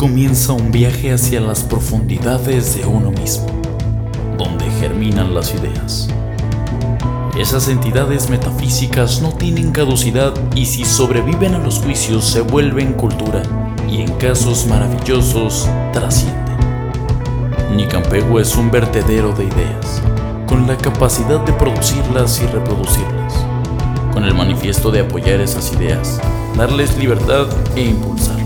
comienza un viaje hacia las profundidades de uno mismo, donde germinan las ideas. Esas entidades metafísicas no tienen caducidad y si sobreviven a los juicios se vuelven cultura y en casos maravillosos trascienden. Nicampego es un vertedero de ideas, con la capacidad de producirlas y reproducirlas, con el manifiesto de apoyar esas ideas, darles libertad e impulsarlas.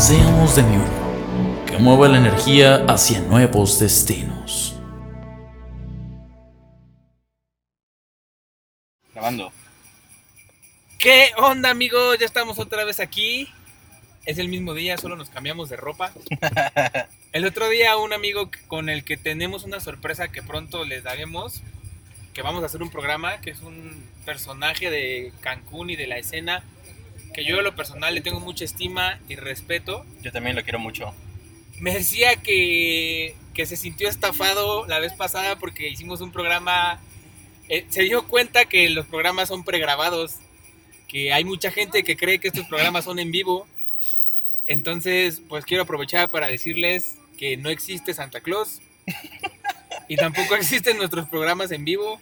Seamos de mi uno, que mueva la energía hacia nuevos destinos. Grabando. ¿Qué onda, amigos? Ya estamos otra vez aquí. Es el mismo día, solo nos cambiamos de ropa. El otro día un amigo con el que tenemos una sorpresa que pronto les daremos, que vamos a hacer un programa, que es un personaje de Cancún y de la escena, que yo a lo personal le tengo mucha estima y respeto. Yo también lo quiero mucho. Me decía que, que se sintió estafado la vez pasada porque hicimos un programa, eh, se dio cuenta que los programas son pregrabados, que hay mucha gente que cree que estos programas son en vivo. Entonces, pues quiero aprovechar para decirles que no existe Santa Claus y tampoco existen nuestros programas en vivo,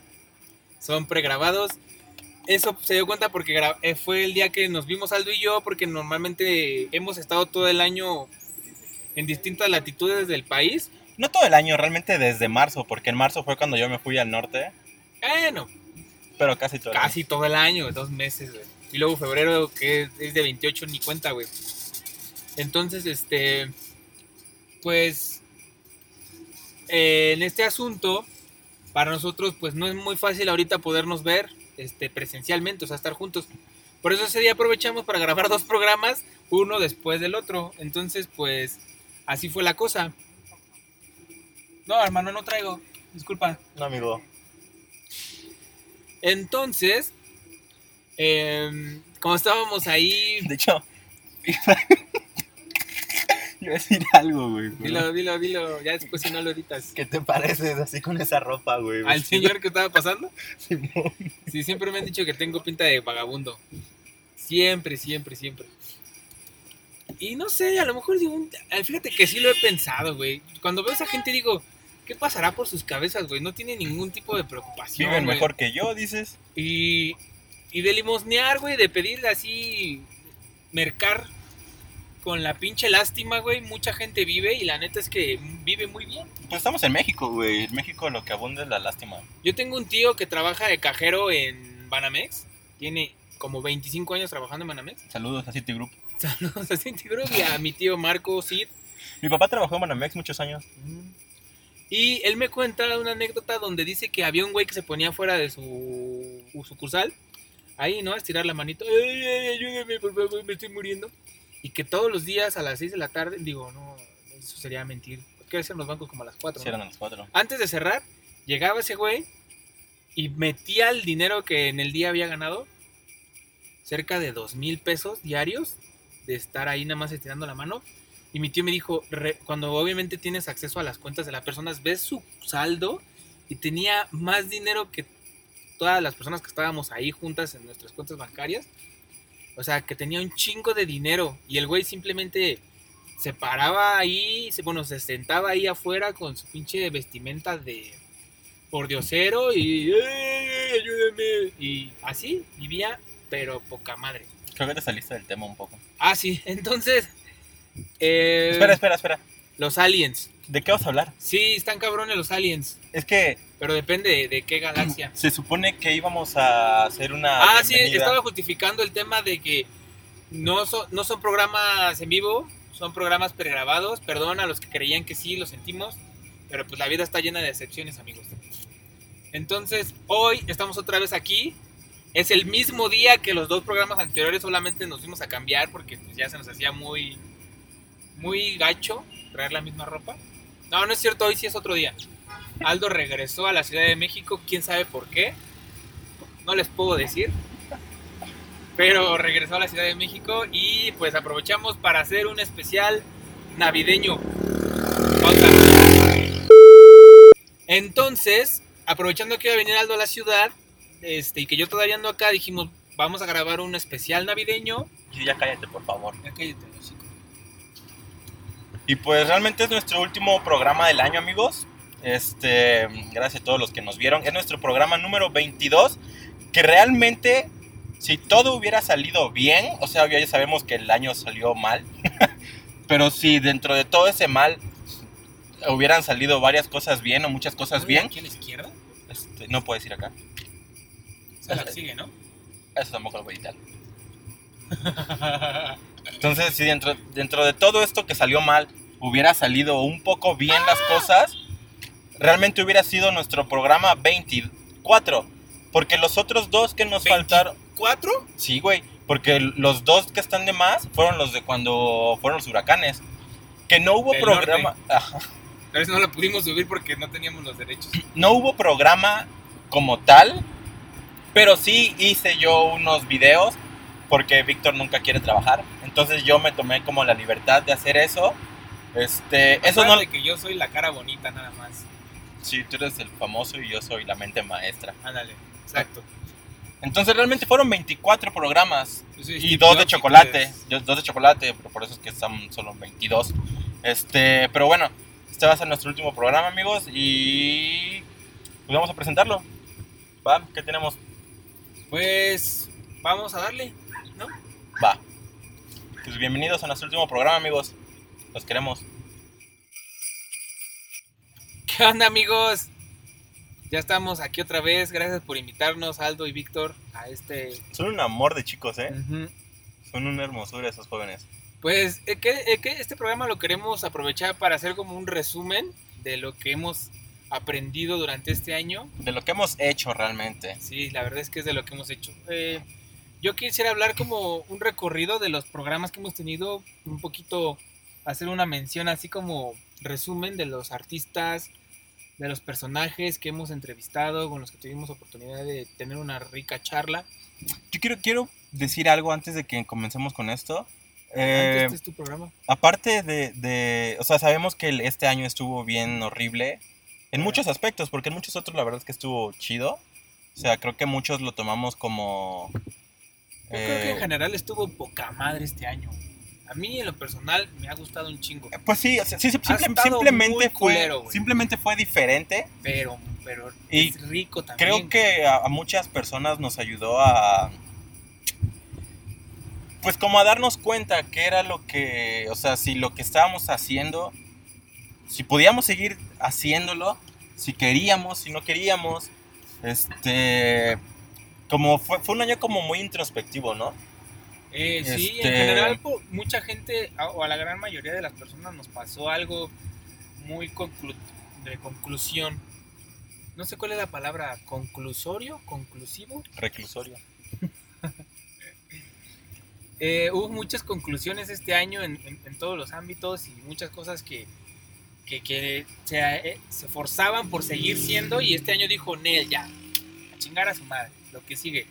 son pregrabados. Eso se dio cuenta porque eh, fue el día que nos vimos Aldo y yo, porque normalmente hemos estado todo el año en distintas latitudes del país. No todo el año, realmente desde marzo, porque en marzo fue cuando yo me fui al norte, Bueno, pero casi todo el casi todo el año, dos meses, güey. Y luego febrero, que es- es de 28, ni cuenta, güey. Entonces, este, pues, eh, en este asunto, para nosotros, pues no es muy fácil ahorita podernos ver este, presencialmente, o sea, estar juntos. Por eso ese día aprovechamos para grabar dos programas, uno después del otro. Entonces, pues, así fue la cosa. No, hermano, no traigo. Disculpa. No, amigo. Entonces, em, como estábamos ahí, De hecho, iba a decir algo, güey. pero- dilo, dilo, dilo, ya después si no lo editas. ¿Qué te pareces así con esa ropa, güey? Al señor que estaba pasando, Simón. sí, siempre me han dicho que tengo pinta de vagabundo. Siempre, siempre, siempre. Y no sé, a lo mejor digo, un- eh, fíjate que sí lo he pensado, güey. Cuando veo a esa gente digo, ¿qué pasará por sus cabezas, güey? No tienen ningún tipo de preocupación. Viven güey. mejor que yo, dices. Y, y de limosnear, güey, de pedir así, mercar con la pinche lástima, güey. Mucha gente vive y la neta es que vive muy bien. Pues estamos en México, güey. En México lo que abunda es la lástima. Yo tengo un tío que trabaja de cajero en Banamex. Tiene como 25 años trabajando en Banamex. Saludos a Citigroup. Saludos a Cinti Group y a mi tío Marco Cid. Mi papá trabajó en Banamex muchos años. Y él me cuenta una anécdota donde dice que había un güey que se ponía fuera de su sucursal. Ahí, ¿no? A estirar la manito. ¡Ay, ay, ayúdame, por favor, me estoy muriendo! Y que todos los días a las 6 de la tarde, digo, no, eso sería mentir. ¿Qué hacen los bancos como a las 4? Sí, eran a las cuatro. Antes de cerrar, llegaba ese güey y metía el dinero que en el día había ganado. Cerca de dos mil pesos diarios de estar ahí nada más estirando la mano. Y mi tío me dijo, re- cuando obviamente tienes acceso a las cuentas de las personas, ves su saldo y tenía más dinero que todas las personas que estábamos ahí juntas en nuestras cuentas bancarias. O sea, que tenía un chingo de dinero. Y el güey simplemente se paraba ahí, bueno, se sentaba ahí afuera con su pinche vestimenta de pordiosero y "Ey, ayúdame. Y así vivía, pero poca madre. Creo que te saliste del tema un poco. Ah, sí, entonces. eh, Espera, espera, espera. Los aliens. ¿De qué vas a hablar? Sí, están cabrones los aliens. Es que Pero depende de, de qué galaxia. se supone que íbamos a hacer una. Ah, sí, bienvenida. estaba justificando el tema de que no son, no son programas en vivo, son programas pregrabados. Perdón a los que creían que sí, lo sentimos. Pero pues la vida está llena de excepciones, amigos. Entonces, hoy estamos otra vez aquí. Es el mismo día que los dos programas anteriores, solamente nos fuimos a cambiar porque pues, ya se nos hacía muy, muy gacho traer la misma ropa. No, no es cierto, hoy sí es otro día. Aldo regresó a la Ciudad de México, quién sabe por qué. No les puedo decir. Pero regresó a la Ciudad de México y pues aprovechamos para hacer un especial navideño. Pausa. Entonces, aprovechando que iba a venir Aldo a la ciudad, este, y que yo todavía ando acá, dijimos, vamos a grabar un especial navideño. Y ya cállate, por favor. Ya cállate, hocico. Y pues realmente es nuestro último programa del año, amigos. Este, gracias a todos los que nos vieron. Es nuestro programa número 22, que realmente, si todo hubiera salido bien, o sea, ya sabemos que el año salió mal, pero si dentro de todo ese mal hubieran salido varias cosas bien o muchas cosas bien, ¿Aquí a la izquierda? este, no puedes ir acá. Se la sigue, ¿no? Eso tampoco lo voy a editar. Entonces, si dentro, dentro de todo esto que salió mal hubiera salido un poco bien las cosas, realmente hubiera sido nuestro programa 24. Porque los otros dos que nos faltaron. ¿Cuatro? Sí, güey. Porque los dos que están de más fueron los de cuando fueron los huracanes. Que no hubo Del programa. Ajá. Pero eso no lo pudimos subir porque no teníamos los derechos. no hubo programa como tal, pero sí hice yo unos videos porque Víctor nunca quiere trabajar. Entonces yo me tomé como la libertad de hacer eso. Este, eso no. de que yo soy la cara bonita nada más. Sí, tú eres el famoso y yo soy la mente maestra. Ándale, exacto. Entonces realmente fueron 24 programas y dos de chocolate. Dos de chocolate, pero por eso es que están solo 22. Este, pero bueno, este va a ser nuestro último programa, amigos, y pues vamos a presentarlo. ¿Va? ¿Qué tenemos? Pues vamos a darle, ¿no? Va. Pues bienvenidos a nuestro último programa, amigos. Los queremos. ¿Qué onda amigos? Ya estamos aquí otra vez. Gracias por invitarnos, Aldo y Víctor, a este... Son un amor de chicos, ¿eh? Son una hermosura esos jóvenes. Pues eh, que, eh, que este programa lo queremos aprovechar para hacer como un resumen de lo que hemos aprendido durante este año. De lo que hemos hecho realmente. Sí, la verdad es que es de lo que hemos hecho. Eh, yo quisiera hablar como un recorrido de los programas que hemos tenido, un poquito hacer una mención así como resumen de los artistas, de los personajes que hemos entrevistado, con los que tuvimos oportunidad de tener una rica charla. Yo quiero, quiero decir algo antes de que comencemos con esto. Adelante, Eh, este es tu programa. aparte de, de- o sea, sabemos que este año estuvo bien horrible en muchos aspectos, porque en muchos otros la verdad es que estuvo chido. O sea, creo que muchos lo tomamos como... Yo creo que en eh, general estuvo poca madre este año. A mí en lo personal me ha gustado un chingo, Pues sí, o sea, sí, simple- simplemente, fue, simplemente fue diferente. pero, pero Y es rico también. Creo que a, a muchas personas nos ayudó a... Pues como a darnos cuenta que era lo que, o sea, si lo que estábamos haciendo, si podíamos seguir haciéndolo, si queríamos, si no queríamos, este, como fue, fue un año como muy introspectivo, ¿no? Eh, Sí, en Este- general, mucha gente, o a la gran mayoría de las personas, nos pasó algo muy conclu- de conclusión. No sé cuál es la palabra, conclusorio, conclusivo. Reclusorio. Eh, hubo muchas conclusiones este año en, en- en todos los ámbitos y muchas cosas que, que, que se, eh, se forzaban por seguir siendo y este año dijo, Nel, ya, a chingar a su madre, lo que sigue.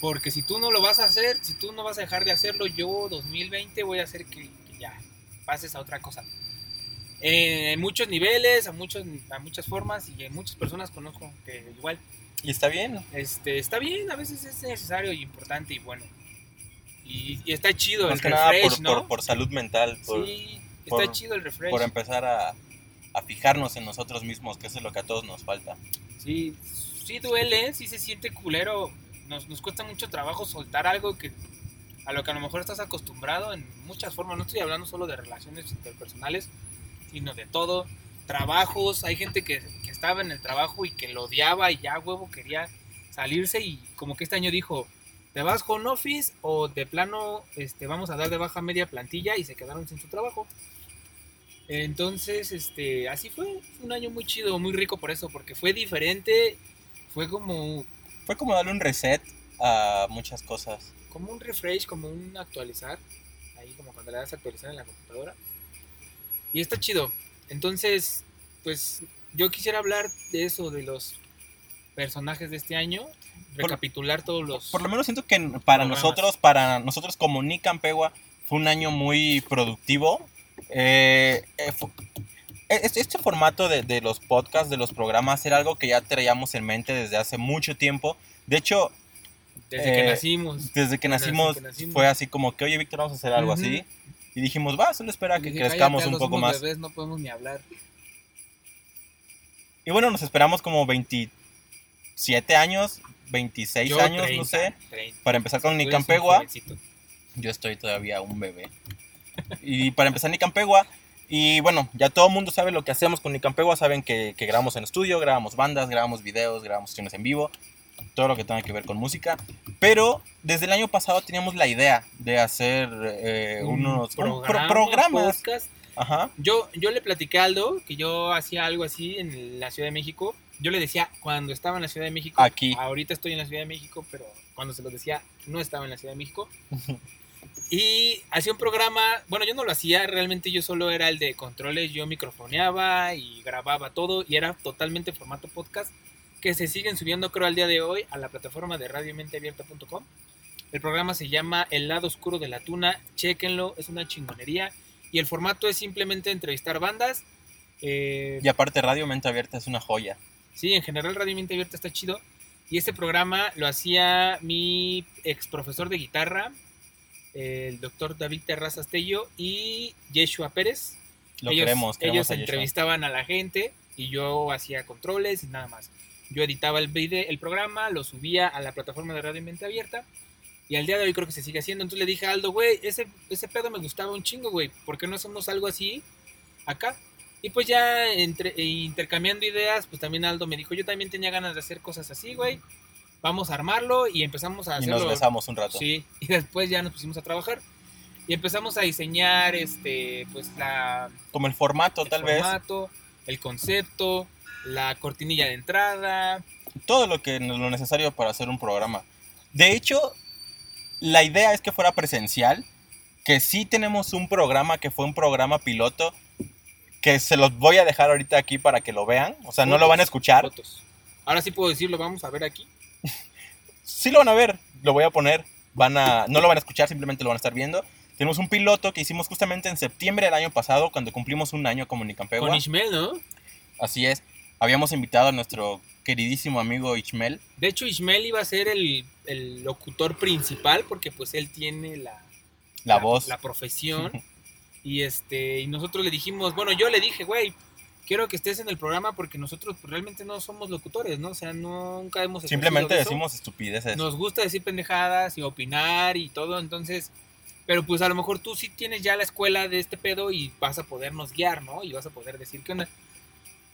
Porque si tú no lo vas a hacer, si tú no vas a dejar de hacerlo, yo 2020 voy a hacer que, que ya pases a otra cosa. Eh, en muchos niveles, a, muchos, a muchas formas y en muchas personas conozco que igual Y está bien. este, está bien, a veces es necesario y importante y bueno. Y, y está chido Más el que nada refresh, por, ¿no? por, por salud mental, por, sí, está por- chido el refresh. por empezar a, a fijarnos en nosotros mismos, que eso es lo que a todos nos falta. Sí, sí duele, sí se siente culero. Nos, nos cuesta mucho trabajo soltar algo que a lo que a lo mejor estás acostumbrado en muchas formas. No estoy hablando solo de relaciones interpersonales, sino de todo. Trabajos, hay gente que, que estaba en el trabajo y que lo odiaba y ya huevo quería salirse y como que este año dijo, ¿te vas home office o de plano este, vamos a dar de baja media plantilla y se quedaron sin su trabajo? Entonces, este, así fue, fue un año muy chido, muy rico por eso, porque fue diferente, fue como, Fue como darle un reset a muchas cosas. como un refresh, como un actualizar, ahí como cuando le das a actualizar en la computadora. Y está chido. Entonces, pues yo quisiera hablar de eso, de los personajes de este año, recapitular todos los... Por lo menos siento que para Programas. nosotros, para nosotros como Nican Pegua, fue un año muy productivo. Eh, eh, fu- este, este formato de, de los podcasts, de los programas, era algo que ya traíamos en mente desde hace mucho tiempo. De hecho, desde que eh, nacimos. desde que Desde nacimos, que nacimos. fue así como que, oye, Víctor, vamos a hacer algo así. Y dijimos, va, solo espera que Dije, crezcamos "Cállate, un poco más. bebés, no podemos ni hablar. Y bueno, nos esperamos como 27 años, 26 Yo, años, 30, no sé, 30. para empezar con Nicampegua. Yo estoy todavía un bebé. Y para empezar Nicampegua, y bueno, ya todo el mundo sabe lo que hacemos con Nicampegua, saben que, que grabamos en estudio, grabamos bandas, grabamos videos, grabamos sesiones en vivo, todo lo que tenga que ver con música. Pero desde el año pasado teníamos la idea de hacer eh, Un unos un pro- programa, programas. podcast. Ajá. Yo, yo le platicé a Aldo que yo hacía algo así en la Ciudad de México. Yo le decía cuando estaba en la Ciudad de México. Aquí. Ahorita estoy en la Ciudad de México, pero cuando se lo decía no estaba en la Ciudad de México. Y hacía un programa, bueno, yo no lo hacía, realmente yo solo era el de controles, yo microfoneaba y grababa todo y era totalmente formato podcast que se siguen subiendo creo al día de hoy a la plataforma de radiomenteabierta.com. El programa se llama El lado oscuro de la tuna, chéquenlo, es una chingonería y el formato es simplemente entrevistar bandas. eh, Y aparte Radio Mente Abierta es una joya. Sí, en general Radio Mente Abierta está chido. Y este programa lo hacía mi ex profesor de guitarra, el doctor David Terrazas Tello y Yeshua Pérez. Lo ellos, queremos, queremos ellos a entrevistaban a la gente y yo hacía controles y nada más. Yo editaba el, video, el programa, lo subía a la plataforma de Radio Mente Abierta y al día de hoy creo que se sigue haciendo. Entonces le dije a Aldo, güey, ese, ese pedo me gustaba un chingo, güey. ¿Por qué no hacemos algo así acá? Y pues ya entre, e intercambiando ideas, pues también Aldo me dijo, yo también tenía ganas de hacer cosas así, güey. Vamos a armarlo y empezamos a Y hacerlo. nos besamos un rato. Sí, y después ya nos pusimos a trabajar y empezamos a diseñar este pues la Como el formato, el tal vez. formato, el concepto, la cortinilla de entrada. todo lo que lo necesario para hacer un programa. De hecho, la idea es que fuera presencial, que sí tenemos un programa que fue un programa piloto que se los voy a dejar ahorita aquí para que lo vean, o sea, no lo Fotos, van a escuchar, fotos. Ahora sí puedo decirlo, vamos a ver aquí. Sí lo van a ver, lo voy a poner, van a no lo van a escuchar, simplemente lo van a estar viendo. Tenemos un piloto que hicimos justamente en septiembre del año pasado cuando cumplimos un año como Nicampegua. Con Ishmael, ¿no? Así es. Habíamos invitado a nuestro queridísimo amigo Ichmel. De hecho, Ishmael iba a ser el, el locutor principal porque pues él tiene la, La, voz. la profesión. y este y nosotros le dijimos, bueno, yo le dije, güey, quiero que estés en el programa porque nosotros realmente no somos locutores, ¿no? O sea, nunca hemos Simplemente eso. decimos estupideces. Nos gusta decir pendejadas y opinar y todo, entonces, pero pues a lo mejor tú sí tienes ya la escuela de este pedo y vas a podernos guiar, ¿no? Y vas a poder decir qué onda.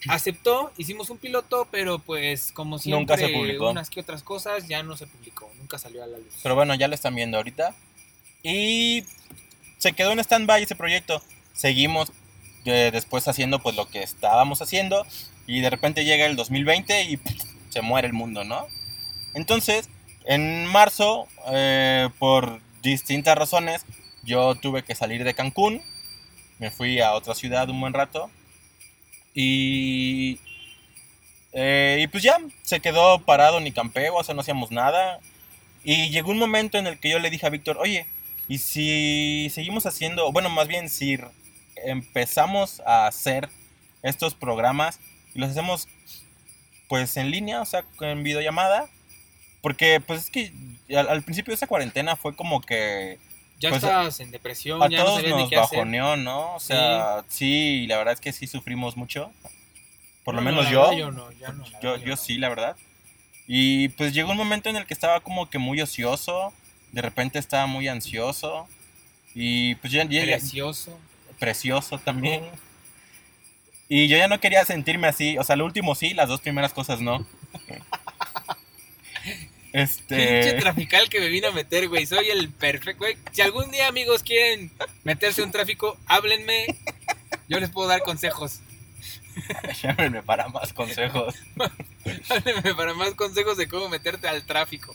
Aceptó, hicimos un piloto, pero pues como siempre, Nunca se publicó. unas que otras cosas ya no se publicó, nunca salió a la luz. Pero bueno, ya lo están viendo ahorita. Y se quedó en stand-by ese proyecto. Seguimos después haciendo pues lo que estábamos haciendo. Y de repente llega el 2020 y se muere el mundo, ¿no? Entonces, en marzo, eh, por distintas razones, yo tuve que salir de Cancún. Me fui a otra ciudad un buen rato. Y... eh, y pues ya, se quedó parado ni campeo, o sea, no hacíamos nada. Y llegó un momento en el que yo le dije a Víctor, oye, ¿y si seguimos haciendo, bueno, más bien si empezamos a hacer estos programas y los hacemos pues en línea, o sea, en videollamada? Porque pues es que al, al principio de esa cuarentena fue como que ya pues, estabas en depresión, a ya no todos sabías ni nos qué hacer. bajoneó, ¿no? O sea, sí. la verdad es que sí sufrimos mucho. Por lo No, menos yo. yo no, ya Yo, yo sí, la verdad. Y pues llegó un momento en el que estaba como que muy ocioso. De repente estaba muy ansioso. Y pues ya, ya- ya- Precioso. Precioso también. Y yo ya no quería sentirme así. O sea, lo último sí, las dos primeras cosas no. Pinche Este. trafical que me vino a meter, güey. Soy el perfecto, güey. Si algún día, amigos, quieren meterse a un tráfico, háblenme. Yo les puedo dar consejos. Llámenme para más consejos. Háblenme para más consejos de cómo meterte al tráfico.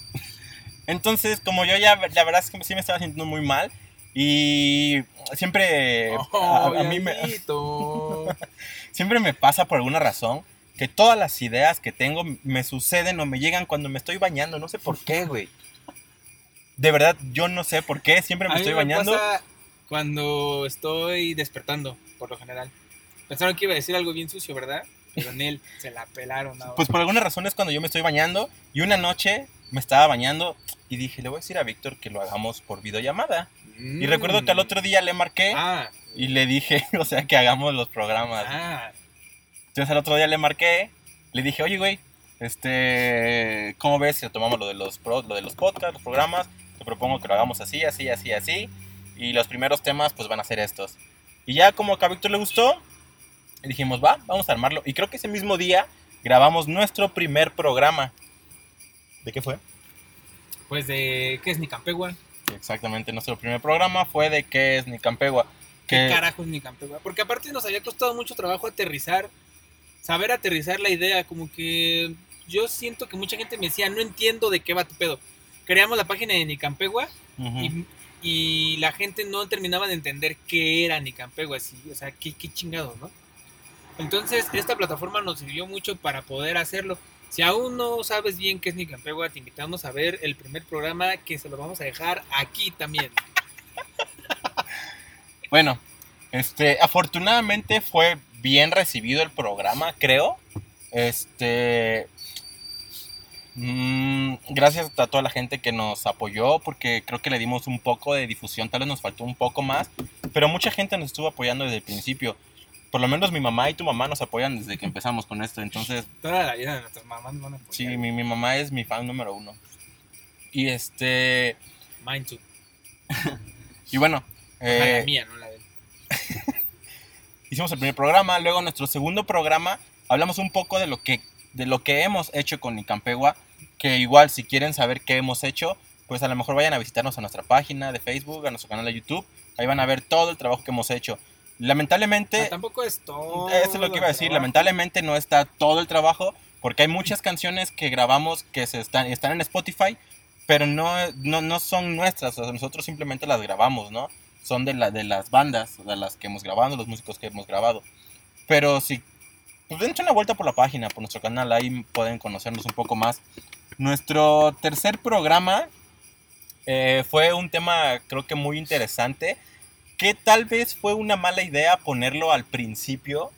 Entonces, como yo ya, la verdad es que sí me estaba sintiendo muy mal. Y siempre. a- a mí me. Siempre me pasa por alguna razón que todas las ideas que tengo me suceden o me llegan cuando me estoy bañando. No sé por qué, güey. De verdad, yo no sé por qué. Siempre A me mí estoy me bañando. pasa cuando estoy despertando, por lo general. Pensaron que iba a decir algo bien sucio, ¿verdad? Pero en él se la pelaron ahora. Pues por alguna razón es cuando yo me estoy bañando. Y una noche me estaba bañando y dije, le voy a decir a Víctor que lo hagamos por videollamada. Y recuerdo que al otro día le marqué Ah, y le dije, o sea, que hagamos los programas. ah. Entonces al otro día le marqué, le dije, oye, güey, este, ¿cómo ves si tomamos lo de los pro- lo de los podcasts, los programas? Te propongo que lo hagamos así, así, así, así. Y los primeros temas, pues van a ser estos. Y ya como que a Víctor le gustó, dijimos, va, vamos a armarlo. Y creo que ese mismo día grabamos nuestro primer programa. ¿De qué fue? Pues de. ¿Qué es Nicampegua? Exactamente, nuestro primer programa fue de qué es Nicampegua. ¿Qué Que, carajo es Nicampegua? Porque aparte nos había costado mucho trabajo aterrizar, saber aterrizar la idea. Como que yo siento que mucha gente me decía, no entiendo de qué va tu pedo. Creamos la página de Nicampegua y la gente no terminaba de entender qué era Nicampegua, así, o sea, qué, qué chingados, ¿no? Entonces, esta plataforma nos sirvió mucho para poder hacerlo. Si aún no sabes bien qué es Nicampegua, te invitamos a ver el primer programa que se lo vamos a dejar aquí también. Bueno, este, afortunadamente fue bien recibido el programa, creo. Este, mm, gracias a toda la gente que nos apoyó, porque creo que le dimos un poco de difusión, tal vez nos faltó un poco más, pero mucha gente nos estuvo apoyando desde el principio. Por lo menos mi mamá y tu mamá nos apoyan desde que empezamos con esto, entonces Toda la vida de nuestras mamás nos van a apoyar. sí, mi, mi mamá es mi fan número uno. Y este, Mine too. y bueno, eh, la mía, no la de él. hicimos el primer programa, luego nuestro segundo programa hablamos un poco de lo que de lo que hemos hecho con Nicampegua, que igual si quieren saber qué hemos hecho, pues a lo mejor vayan a visitarnos a nuestra página de Facebook, a nuestro canal de YouTube, ahí van a ver todo el trabajo que hemos hecho. Lamentablemente, Ah, tampoco es todo. eso es lo que iba a decir, trabajo. lamentablemente no está todo el trabajo, porque hay muchas canciones que grabamos que se están, están en Spotify, pero no, no, no son nuestras, o sea, nosotros simplemente las grabamos, ¿no? Son de, la, de las bandas, de las que hemos grabado, los músicos que hemos grabado. Pero si, pues dense una vuelta por la página, por nuestro canal, ahí pueden conocernos un poco más. Nuestro tercer programa eh, fue un tema creo que muy interesante, que tal vez fue una mala idea ponerlo al principio,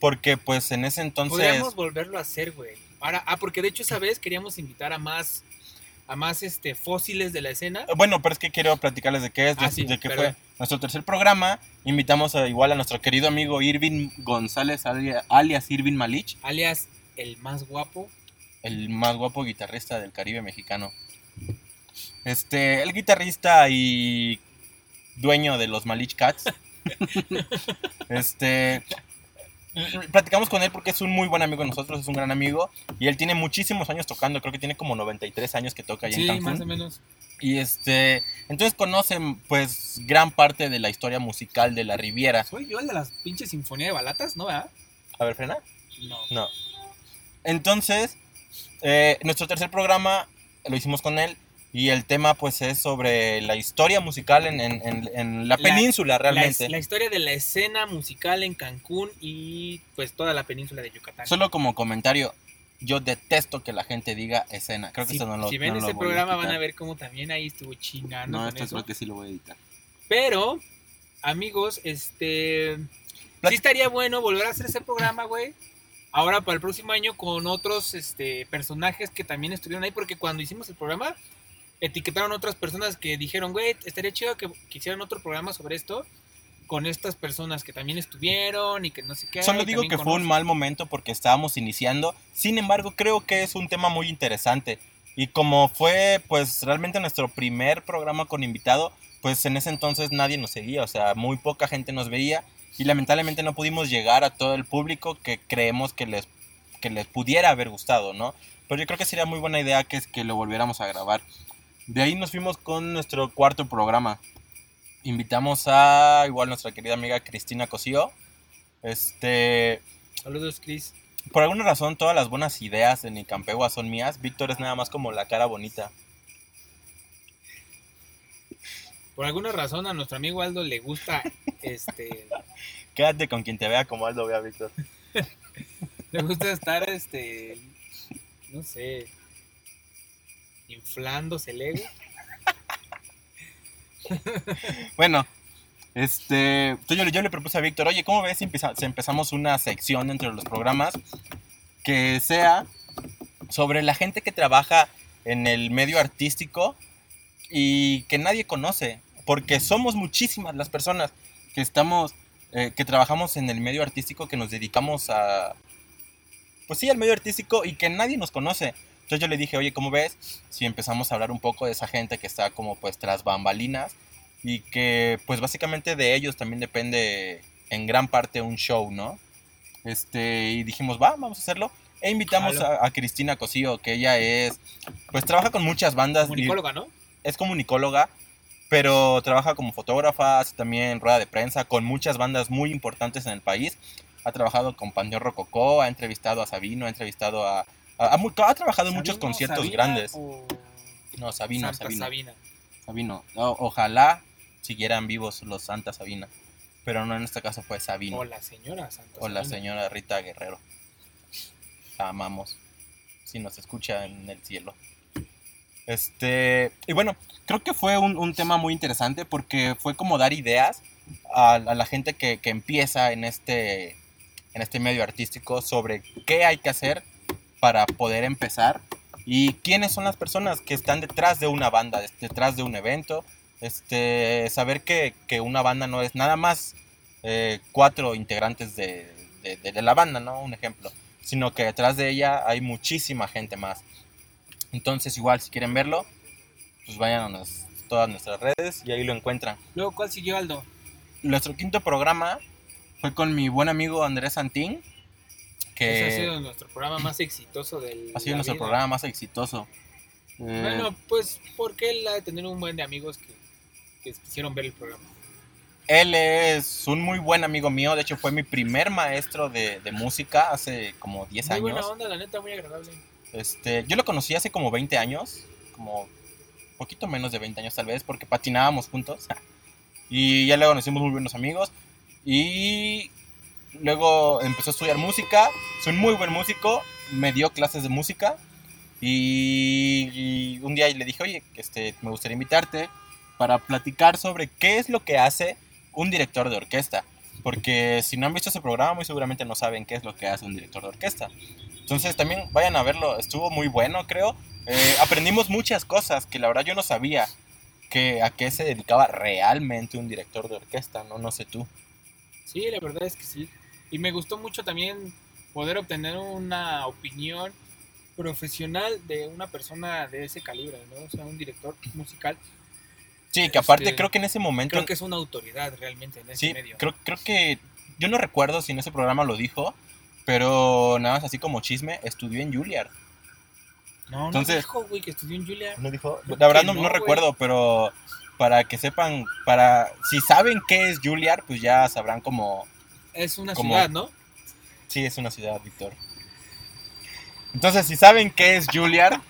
porque pues en ese entonces... Podríamos volverlo a hacer, güey. Ahora, ah, porque de hecho esa vez queríamos invitar a más, a más este, fósiles de la escena. Bueno, pero es que quiero platicarles de qué es, de, Ah, sí, de qué fue nuestro tercer programa. Invitamos a, igual a nuestro querido amigo Irving González, alia- alias Irving Malich, alias el más guapo. el más guapo guitarrista del Caribe mexicano. Este, el guitarrista y dueño de los Malich Cats. este, platicamos con él porque es un muy buen amigo de nosotros, es un gran amigo y él tiene muchísimos años tocando, creo que tiene como 93 años que toca allá en Sí, Cancún. más o menos. Y este, entonces conocen pues gran parte de la historia musical de la Riviera. ¿Soy yo el de las pinches sinfonía de balatas? ¿No, verdad? A ver, frena. No. No. Entonces, eh, nuestro tercer programa lo hicimos con él y el tema pues es sobre la historia musical en, en- en- en la La- península La, realmente. la historia de la escena musical en Cancún y pues toda la península de Yucatán. Solo como comentario, yo detesto que la gente diga escena. Creo que si, eso no lo si ven no ese a programa van a ver cómo también ahí estuvo chingando No, esto creo que sí lo voy a editar. Pero, amigos, este. Plat- Sí estaría bueno volver a hacer ese programa, güey. Ahora para el próximo año con otros este, personajes que también estuvieron ahí, porque cuando hicimos el programa, etiquetaron otras personas que dijeron, güey, estaría chido que, que hicieran otro programa sobre esto con estas personas que también estuvieron y que no sé qué. Solo digo que fue un conocen. mal momento porque estábamos iniciando. Sin embargo, creo que es un tema muy interesante. Y como fue, pues, realmente nuestro primer programa con invitado, pues en ese entonces nadie nos seguía. O sea, muy poca gente nos veía. Y lamentablemente no pudimos llegar a todo el público que creemos que les, que les pudiera haber gustado, ¿no? Pero yo creo que sería muy buena idea que, que lo volviéramos a grabar. De ahí nos fuimos con nuestro cuarto programa. Invitamos a igual nuestra querida amiga Cristina Cosío. Este, Saludos, Chris. por alguna razón todas las buenas ideas de Nicampegua son mías. Víctor es nada más como la cara bonita. Por alguna razón a nuestro amigo Aldo le gusta este Quédate con quien te vea como Aldo ve a Víctor. le gusta estar este no sé inflándose el ego. Bueno, este, yo, le propuse a Víctor, oye, ¿cómo ves si, empeza- si empezamos una sección dentro de los programas que sea sobre la gente que trabaja en el medio artístico y que nadie conoce? porque somos muchísimas las personas que estamos, eh, que trabajamos en el medio artístico, que nos dedicamos a, pues sí, al medio artístico y que nadie nos conoce. Entonces yo le dije, oye, ¿cómo ves si empezamos a hablar un poco de esa gente que está como pues tras bambalinas y que pues básicamente de ellos también depende en gran parte un show, ¿no? Este, y dijimos, va, vamos a hacerlo. E invitamos a, a Cristina Cosío, que ella es, pues trabaja con muchas bandas. y- Comunicóloga, ¿no? es comunicóloga, pero trabaja como fotógrafa, hace también rueda de prensa con muchas bandas muy importantes en el país. Ha trabajado con Panteón Rococó, ha entrevistado a Sabino, ha entrevistado a... a- a mu- ha trabajado en muchos conciertos Sabina grandes. o No, Sabino, Santa Sabino. Sabina. Sabino. Ojalá siguieran vivos los Santa Sabina. Pero no, en este caso fue Sabino. O la señora Santa O la señora Rita Guerrero. La amamos. Si nos escucha en el cielo. Este. Y bueno, creo que fue un, un tema muy interesante porque fue como dar ideas a, a la gente que, que empieza en este, en este medio artístico sobre qué hay que hacer para poder empezar y quiénes son las personas que están detrás de una banda, detrás de un evento. Este, saber que, que una banda no es nada más eh, cuatro integrantes de, de- de- de la banda, ¿no? Un ejemplo. Sino que detrás de ella hay muchísima gente más. Entonces, igual, si quieren verlo, pues vayan a nos- todas nuestras redes y ahí lo encuentran. Luego, ¿cuál siguió Aldo? Nuestro quinto programa fue con mi buen amigo Andrés Santín, que Ese ha sido nuestro programa más exitoso del. ha sido nuestro vida. programa más exitoso. Eh, Bueno, pues porque él ha de tener un buen de amigos que, que quisieron ver el programa. Él es un muy buen amigo mío, de hecho fue mi primer maestro de, de música hace como 10 Muy buena años. onda, la neta, muy agradable. Este, yo lo conocí hace como 20 años, como un poquito menos de 20 años tal vez, porque patinábamos juntos. Y ya luego nos hicimos muy buenos amigos. Y luego empezó a estudiar música, un muy buen músico, me dio clases de música. Y, y un día le dije, oye, este, me gustaría invitarte para platicar sobre qué es lo que hace un director de orquesta. Porque si no han visto ese programa, muy seguramente no saben qué es lo que hace un director de orquesta. Entonces también vayan a verlo, estuvo muy bueno creo. Eh, aprendimos muchas cosas que la verdad yo no sabía que a qué se dedicaba realmente un director de orquesta, no, no sé tú. Sí, la verdad es que sí. Y me gustó mucho también poder obtener una opinión profesional de una persona de ese calibre, ¿no? O sea, un director musical. Sí, que aparte Este, creo que en ese momento... Creo que es una autoridad realmente en ese sí, medio. creo, creo que... Yo no recuerdo si en ese programa lo dijo, pero nada más así como chisme, estudió en Juilliard. No, Entonces- no dijo, güey, que estudió en Julia. ¿No dijo? La verdad no, no, no recuerdo, pero para que sepan, para si saben qué es Juilliard, pues ya sabrán como... Es una ciudad, ¿no? Sí, es una ciudad, Víctor. Entonces, si saben qué es Juilliard,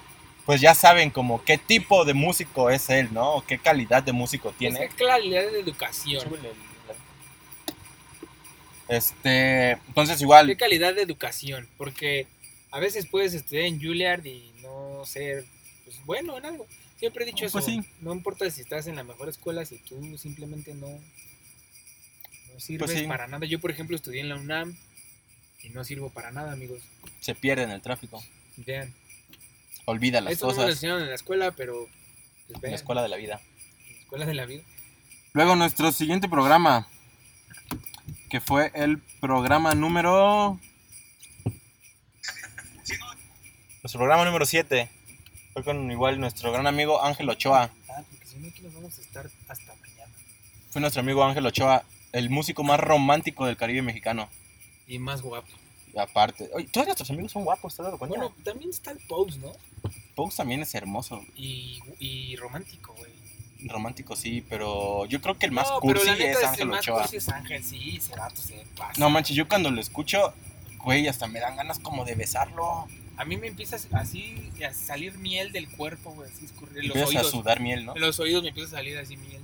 pues ya saben como qué tipo de músico es él, ¿no? O qué calidad de músico tiene. Es calidad de educación. Este, entonces igual, ¿Qué calidad de educación? Porque a veces puedes estudiar en Juilliard y no ser pues, bueno en algo. Siempre he dicho eso. Pues sí. No importa si estás en la mejor escuela, si tú simplemente no, no sirves Pues sí. para nada. Yo, por ejemplo, estudié en la UNAM y no sirvo para nada, amigos. se pierde en el tráfico. Vean. Olvida las Esto no me lo cosas enseñaron en la escuela, pero pues, en la escuela de la vida. en la escuela de la vida. Luego nuestro siguiente programa, que fue el programa número... Nuestro programa número 7. Fue con igual nuestro gran amigo Ángel Ochoa. Ah, porque si no, aquí nos vamos a estar hasta mañana. Fue nuestro amigo Ángel Ochoa, el músico más romántico del Caribe mexicano. Y más guapo. Y aparte, oye, todos nuestros amigos son guapos, ¿te has dado cuenta? Bueno, también está el Pose, ¿no? Pose también es hermoso. Y, y romántico, güey. Romántico sí, pero yo creo que el más no, cursi pero la neta es el Ángel más Ochoa. cursi es Ángel, sí, ese vato se pasa. No manches, yo cuando lo escucho, güey, hasta me dan ganas como de besarlo. A mí me empieza así a salir miel del cuerpo, güey, así escurrir los Empiezas a oídos. sudar miel, ¿no? En los oídos me empieza a salir así miel.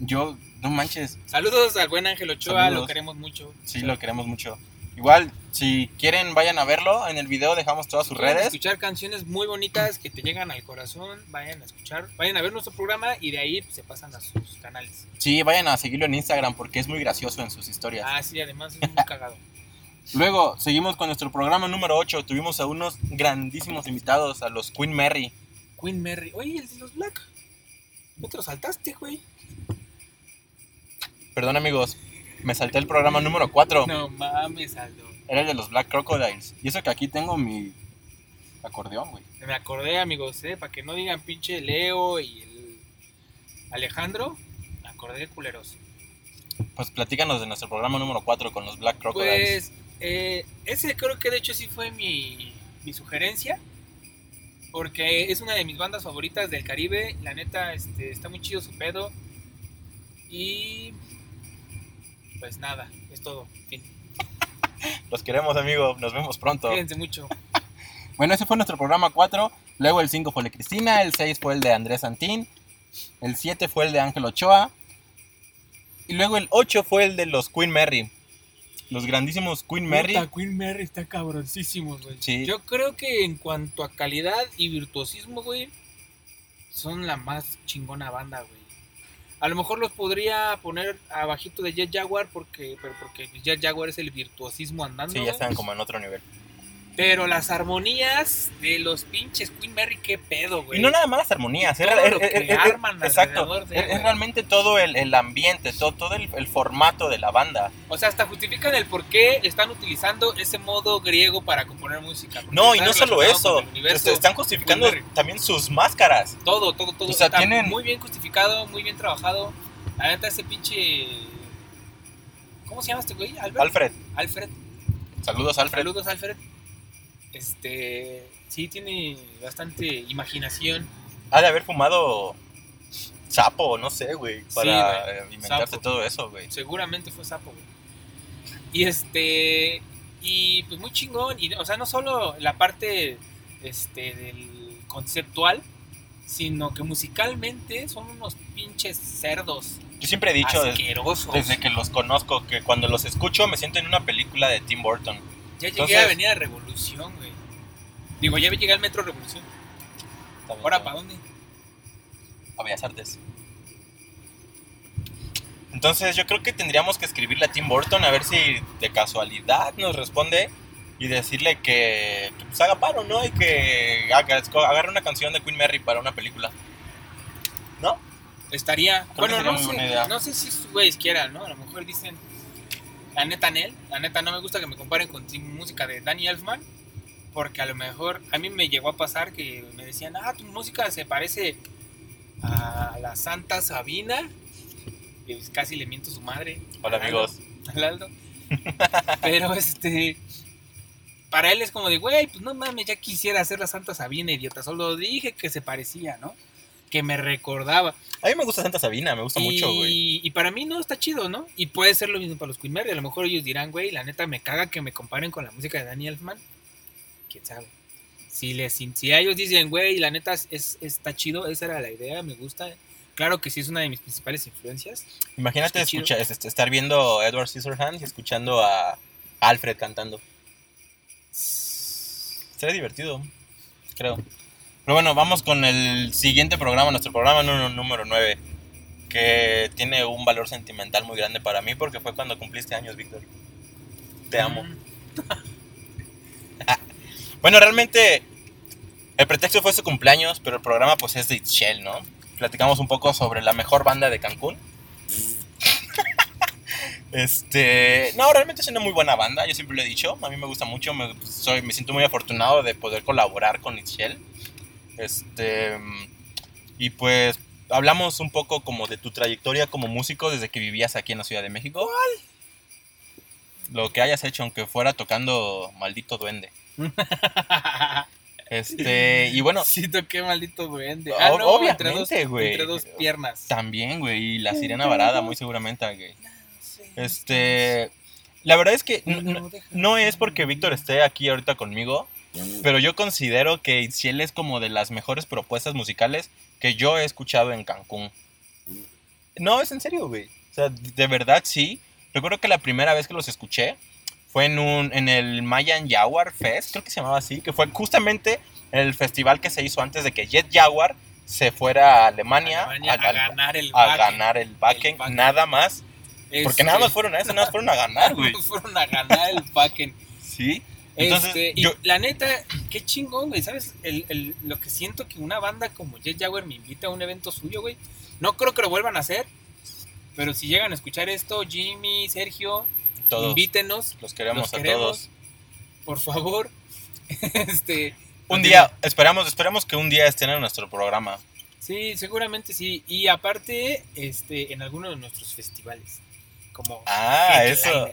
Yo, no manches, Saludos al buen Ángel Ochoa, Saludos. lo queremos mucho. sí lo queremos mucho. Igual, si quieren, vayan a verlo. En el video dejamos todas sus redes. escuchar canciones muy bonitas que te llegan al corazón, vayan a escuchar, vayan a ver nuestro programa y de ahí pues, se pasan a sus canales. Sí, vayan a seguirlo en Instagram porque es muy gracioso en sus historias. Ah, sí, además es muy cagado. Luego, seguimos con nuestro programa número 8. Tuvimos a unos grandísimos invitados, a los Queen Mary. Queen Mary. Oye, el de los Black. ¿No te lo saltaste, güey? Perdón, amigos. Me salté el programa número 4. No mames, Aldo. Era el de los Black Crocodiles. Y eso que aquí tengo mi acordeón, güey. Me acordé, amigos, ¿eh? Para que no digan pinche Leo y el Alejandro. Me acordé de culeros. Pues platícanos de nuestro programa número 4 con los Black Crocodiles. Pues, eh, ese creo que de hecho sí fue mi, mi sugerencia. Porque es una de mis bandas favoritas del Caribe. La neta, este, está muy chido su pedo. Y. Pues nada, es todo. Fin. Los queremos, amigos. Nos vemos pronto. Cuídense mucho. Bueno, ese fue nuestro programa 4. Luego el 5 fue el de Cristina. El 6 fue el de Andrés Santín. El 7 fue el de Ángel Ochoa. Y luego el 8 fue el de los Queen Mary. Los grandísimos Queen Mary. Puta, Queen Mary está cabroncísimo, güey. Sí. Yo creo que en cuanto a calidad y virtuosismo, güey, son la más chingona banda, güey. A lo mejor los podría poner abajito de Jet Jaguar porque, pero porque Jet Jaguar es el virtuosismo andando. Sí, ya güey. están como en otro nivel. Pero las armonías de los pinches Queen Mary, qué pedo, güey. Y no nada más las armonías. es- exacto. Es, realmente todo el, el ambiente, todo, todo el, el formato de la banda. O sea, hasta justifican el por qué están utilizando ese modo griego para componer música. No, y no solo eso. universo. Este, Están justificando también sus máscaras. Todo, todo, todo. O sea, está tienen- muy bien justificado, muy bien trabajado. La neta, ese pinche. ¿Cómo se llama este güey? Albert. Alfred, Alfred. saludos Alfred. Saludos, Alfred. Este. Sí, tiene bastante imaginación. Ha de haber fumado sapo, no sé, güey, para güey, inventarse sapo. todo eso, güey. Seguramente fue sapo, güey. Y este. Y pues muy chingón. Y, o sea, no solo la parte este, del conceptual, sino que musicalmente son unos pinches cerdos Yo siempre he dicho desde que los conozco que cuando los escucho me siento en una película de Tim Burton. Ya llegué Entonces- a Avenida Revolución, güey. Digo, ya llegué al Metro Revolución. ¿Ahora para dónde? a Bellas Artes. Entonces yo creo que tendríamos que escribirle a Tim Burton a ver si de casualidad nos responde y decirle que, que, pues haga paro, ¿no? Y que agarre una canción de Queen Mary para una película. ¿No? Estaría. bueno, no sé, no sé si sus güeyes quieran, ¿no? A lo mejor dicen. La neta, Nel. La neta, no me gusta que me comparen con música de Danny Elfman. Porque a lo mejor a mí me llegó a pasar que me decían, ah, tu música se parece a la Santa Sabina. Y pues casi le miento a su madre. Hola amigos. Al Aldo. Pero este. Para él es como de, güey, pues no mames, ya quisiera hacer la Santa Sabina, idiota. Solo dije que se parecía, ¿no? Que me recordaba. A mí me gusta Santa Sabina, me gusta mucho, güey. Y, para mí no está chido, ¿no? Y puede ser lo mismo para los Queen Mary. A lo mejor ellos dirán, güey, la neta me caga que me comparen con la música de Danny Elfman. Quién sabe. Si, les, si, ellos dicen, güey, la neta es, es- está chido, esa era la idea, me gusta. Claro que sí es una de mis principales influencias. Imagínate estar viendo a Edward Scissorhands y escuchando a Alfred cantando. Sería divertido, creo. Pero bueno, vamos con el siguiente programa, nuestro programa nú- número 9, que tiene un valor sentimental muy grande para mí porque fue cuando cumpliste años, Víctor. Te amo. Mm, Bueno, realmente el pretexto fue su cumpleaños, pero el programa pues es de Itchel, ¿no? Platicamos un poco sobre la mejor banda de Cancún. Este, no, realmente es una muy buena banda, yo siempre lo he dicho, a mí me gusta mucho, me, pues, soy, me siento muy afortunado de poder colaborar con Itchel. Este, y pues hablamos un poco como de tu trayectoria como músico desde que vivías aquí en la Ciudad de México. Lo que hayas hecho, aunque fuera tocando Maldito Duende. Este, y bueno, Sí, toqué maldito duende. Ah, no, entre obviamente, dos, güey. Entre dos piernas. también, güey, y la sirena varada, muy seguramente, güey. Este, la verdad es que no es porque Víctor esté aquí ahorita conmigo, pero yo considero que Itziel es como de las mejores propuestas musicales que yo he escuchado en Cancún. No, es en serio, güey. O sea, de verdad sí. Recuerdo que la primera vez que los escuché fue en un en el Mayan Jaguar Fest, creo que se llamaba así, que fue justamente el festival que se hizo antes de que Jet Jaguar se fuera a Alemania, Alemania a, a ganar el a ganar el backend. nada más. Porque nada más Este, fueron a eso, nada más fueron a ganar, güey. fueron a ganar el backend. Sí. Entonces, Este, y la neta, qué chingón, güey. ¿Sabes? El, el- lo que siento que una banda como Jet Jaguar me invita a un evento suyo, güey. No creo que lo vuelvan a hacer. Pero si llegan a escuchar esto, Jimmy, Sergio, todos invítenos, los queremos los a queremos. todos. por favor. este. Un día, esperamos, esperamos que un día estén en nuestro programa. Sí, seguramente sí. Y aparte, este, en alguno de nuestros festivales. Como Ah, eso.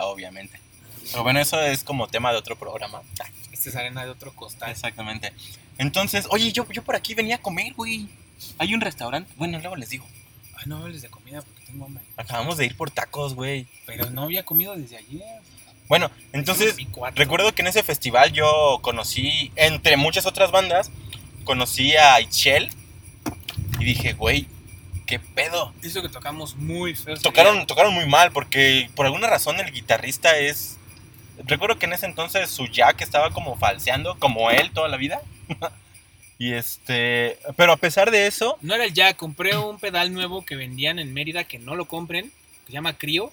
obviamente. Pero bueno, eso es como tema de otro programa. Esta es arena de otro costal. Exactamente. Entonces, oye, yo, yo por aquí venía a comer, güey. Hay un restaurante. Bueno, luego les digo. Ay, no hables de comida porque tengo hambre. Acabamos de ir por tacos, güey. Pero no había comido desde ayer. Bueno, entonces, recuerdo que en ese festival yo conocí, entre muchas otras bandas, conocí a Itchel. Y dije, güey, ¿qué pedo? Hizo que tocamos muy feo. Tocaron, tocaron muy mal porque por alguna razón el guitarrista es... Recuerdo que en ese entonces su jack estaba como falseando, como él toda la vida. y este... Pero a pesar de eso... No era el jack, compré un pedal nuevo que vendían en Mérida que no lo compren, que se llama Crio.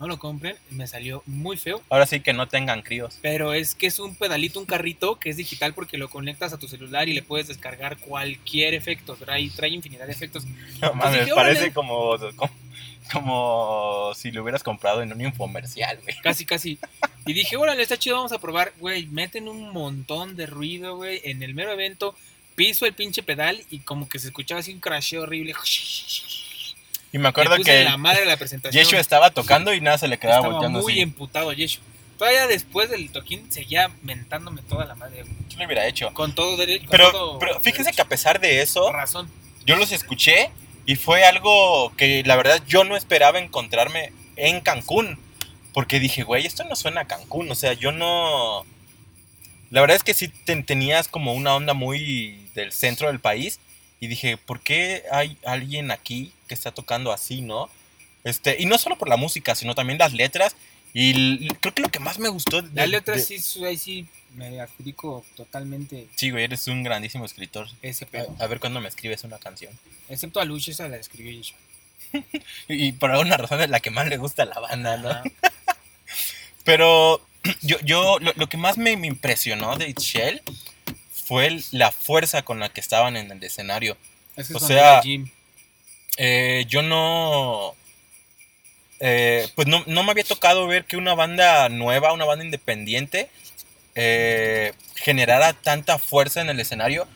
No lo compren, me salió muy feo. Ahora sí que no tengan críos. Pero es que es un pedalito, un carrito que es digital porque lo conectas a tu celular y le puedes descargar cualquier efecto. Trae, trae infinidad de efectos. No mames, dije, parece como, como si lo hubieras comprado en un infomercial, güey. Casi, casi. Y dije, órale, está chido, vamos a probar. Güey, meten un montón de ruido, güey. En el mero evento, piso el pinche pedal y como que se escuchaba así un crasheo horrible. Y me acuerdo que la madre de la presentación. Yeshu estaba tocando y nada se le quedaba Estaba volteando muy así. emputado Yeshu. Todavía después del toquín seguía mentándome toda la madre. Yo lo hubiera hecho. Con todo derecho. Pero, pero fíjense que a pesar de eso, razón. yo los escuché y fue algo que la verdad yo no esperaba encontrarme en Cancún. Porque dije, güey, esto no suena a Cancún. O sea, yo no... La verdad es que sí te- tenías como una onda muy del centro del país. Y dije, ¿por qué hay alguien aquí que está tocando así, no? Este, y no solo por la música, sino también las letras. Y creo que lo que más me gustó... de- Dale otra de- sí, ahí sí me adjudico totalmente Sí, güey, eres un grandísimo escritor. ese pedo. A, a ver cuándo me escribes una canción. Excepto a Lucha, esa la escribió Yeshu. Y, por alguna razón es la que más le gusta a la banda, ¿no? Pero yo, yo lo, lo que más me, me impresionó de Shell fue el- la fuerza con la que estaban en el escenario. Es que O sea-. Eh, yo no... eh, pues no, no me había tocado ver que una banda nueva, una banda independiente, eh, generara tanta fuerza en el escenario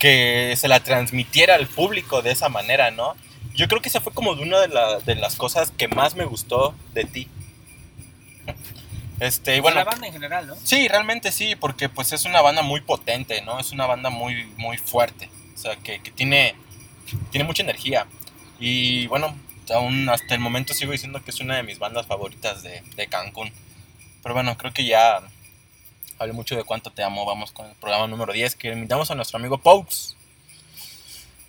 que se la transmitiera al público de esa manera, ¿no? Yo creo que esa fue como de una de, la- de las cosas que más me gustó de ti. Este, y bueno, la banda en general, ¿no? Sí, realmente sí, porque pues es una banda muy potente, ¿no? Es una banda muy, muy fuerte. O sea, que, que tiene, tiene mucha energía. Y bueno, aún hasta el momento sigo diciendo que es una de mis bandas favoritas de, de Cancún. Pero bueno, creo que ya hablé mucho de cuánto te amo. Vamos con el programa número 10, que invitamos a nuestro amigo Paux.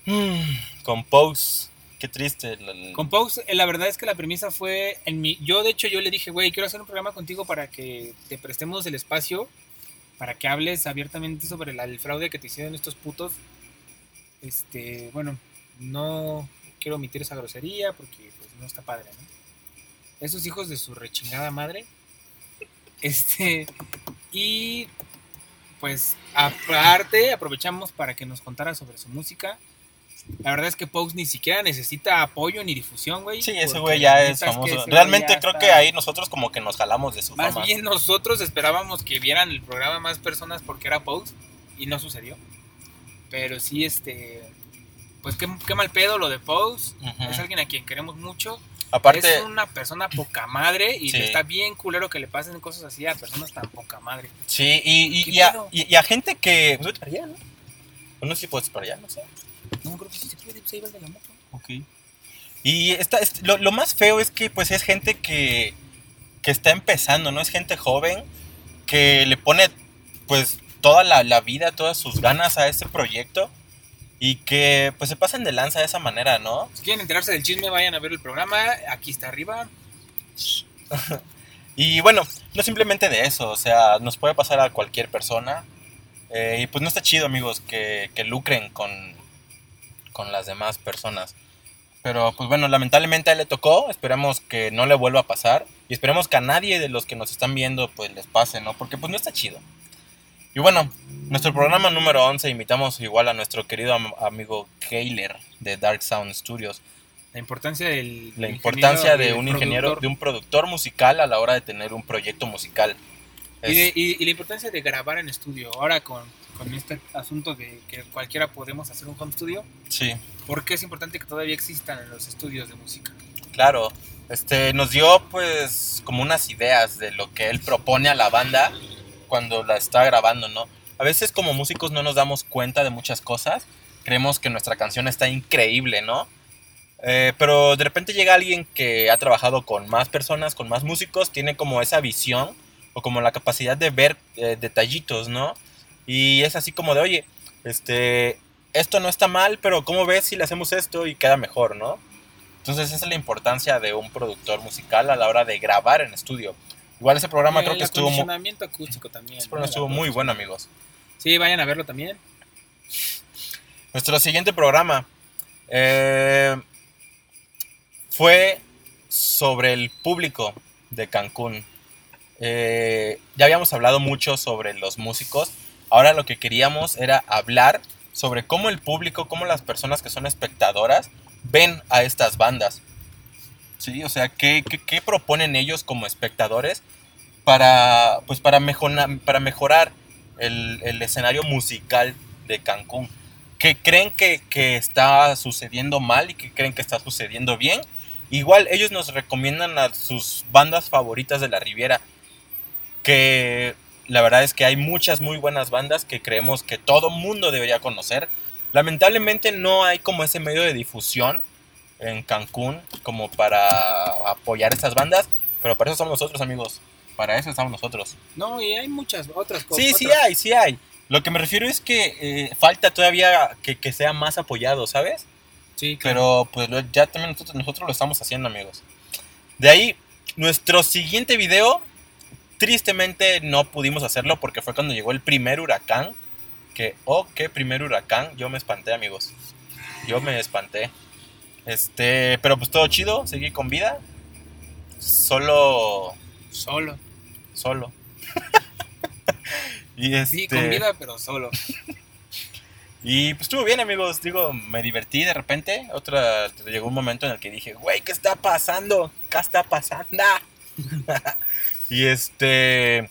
Mm, con Paux, qué triste. Con Paux, eh, la verdad es que la premisa fue en mi. Yo, de hecho, yo le dije, güey, quiero hacer un programa contigo para que te prestemos el espacio, para que hables abiertamente sobre el fraude que te hicieron estos putos. Este, bueno, no quiero omitir esa grosería porque pues, no está padre, ¿no? Esos hijos de su rechingada madre. Este, y pues aparte aprovechamos para que nos contara sobre su música. La verdad es que Paux ni siquiera necesita apoyo ni difusión, güey. Sí, ese güey ya es famoso. Realmente creo está- que ahí nosotros como que nos jalamos de su Más fama. bien nosotros esperábamos que vieran el programa más personas porque era Paux y no sucedió. Pero sí, este. Pues qué, qué mal pedo lo de. Ujú. Es alguien a quien queremos mucho. Aparte, es una persona poca madre y Sí. está bien culero que le pasen cosas así a personas tan poca madre. sí, y, y- ¿Qué y a, y- a gente que... Pues vete para allá, ¿no? No sé si puedes para allá, no sé. No, creo que sí se puede, se iba el de la moto. Ok. Y está, es- lo, lo más feo es que pues es gente que, que está empezando, ¿no? Es gente joven que le pone pues toda la, la vida, todas sus ganas a ese proyecto y que pues se pasan de lanza de esa manera, ¿no? Si quieren enterarse del chisme, vayan a ver el programa. Aquí está arriba. Y bueno, no simplemente de eso, o sea, nos puede pasar a cualquier persona. eh, y pues no está chido, amigos, que, que lucren con, con las demás personas. Pero pues bueno, lamentablemente a él le tocó, esperemos que no le vuelva a pasar y esperemos que a nadie de los que nos están viendo pues les pase, ¿no? Porque pues no está chido. Y bueno, nuestro programa número 11 invitamos igual a nuestro querido am- amigo Keiler de Dark Sound Studios. La importancia del. La importancia de un ingeniero, productor. de un productor musical a la hora de tener un proyecto musical. Y, de- Es- y- y la importancia de grabar en estudio. Ahora con, con este asunto de que cualquiera podemos hacer un home studio, sí, ¿por qué es importante que todavía existan en los estudios de música? claro. Este, nos dio pues como unas ideas de lo que él propone a la banda cuando la está grabando, ¿no? A veces como músicos no nos damos cuenta de muchas cosas, creemos que nuestra canción está increíble, ¿no? Eh, pero de repente llega alguien que ha trabajado con más personas, con más músicos, tiene como esa visión o como la capacidad de ver eh, detallitos, ¿no? Y es así como de, oye, este, esto no está mal, pero ¿cómo ves si le hacemos esto y queda mejor, ¿no? Entonces esa es la importancia de un productor musical a la hora de grabar en estudio. Igual ese programa creo que estuvo, mu- acondicionamiento acústico también. ese ¿no? programa La estuvo muy bueno, amigos. Sí, vayan a verlo también. Nuestro siguiente programa eh, fue sobre el público de Cancún. Eh, ya habíamos hablado mucho sobre los músicos. Ahora lo que queríamos era hablar sobre cómo el público, cómo las personas que son espectadoras ven a estas bandas. Sí, o sea, ¿qué, qué, proponen ellos como espectadores para, pues para, mejorar, para mejorar el, el escenario musical de Cancún? ¿Qué creen que, que está sucediendo mal y qué creen que está sucediendo bien? Igual ellos nos recomiendan a sus bandas favoritas de la Riviera, que la verdad es que hay muchas muy buenas bandas que creemos que todo mundo debería conocer. Lamentablemente no hay como ese medio de difusión en Cancún como para apoyar estas bandas, pero para eso estamos nosotros, amigos. Para eso estamos nosotros. No, y hay muchas otras cosas. Sí, sí hay, sí hay. Lo que me refiero es que eh, falta todavía que, que sea más apoyado, ¿sabes? Sí, claro. Pero pues ya también nosotros, nosotros lo estamos haciendo, amigos. De ahí, nuestro siguiente video, tristemente no pudimos hacerlo porque fue cuando llegó el primer huracán. Que, oh, qué primer huracán. Yo me espanté, amigos. Yo me espanté. Este, pero pues todo chido, seguí con vida. Solo, Solo. solo. y este, Sí, con vida, pero solo. Y pues estuvo bien, amigos. Digo, me divertí de repente. Otra, llegó un momento en el que dije, güey, ¿qué está pasando? ¿Qué está pasando? y este,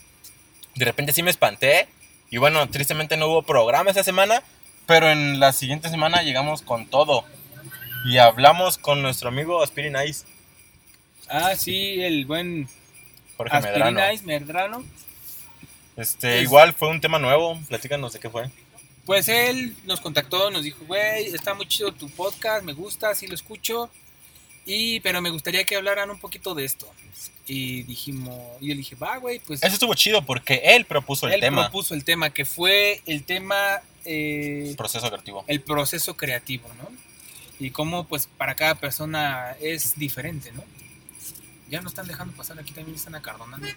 de repente sí me espanté. Y bueno, tristemente no hubo programa esa semana. Pero en la siguiente semana llegamos con todo. Y hablamos con nuestro amigo Aspirin Ice, Ah, sí, el buen Jorge Medrano. Aspirina Ice Medrano. Este, Es- igual fue un tema nuevo. Platícanos de qué fue. Pues él nos contactó, nos dijo, güey, está muy chido tu podcast, me gusta, sí lo escucho, y pero me gustaría que hablaran un poquito de esto. Y dijimos, y yo le dije, va, güey, pues Eso estuvo chido porque él propuso el él tema. propuso el tema, que fue el tema, eh, Proceso creativo. el proceso creativo, ¿no? Y cómo, pues, para cada persona es diferente, ¿no? Ya no están dejando pasar, aquí también están acardonando.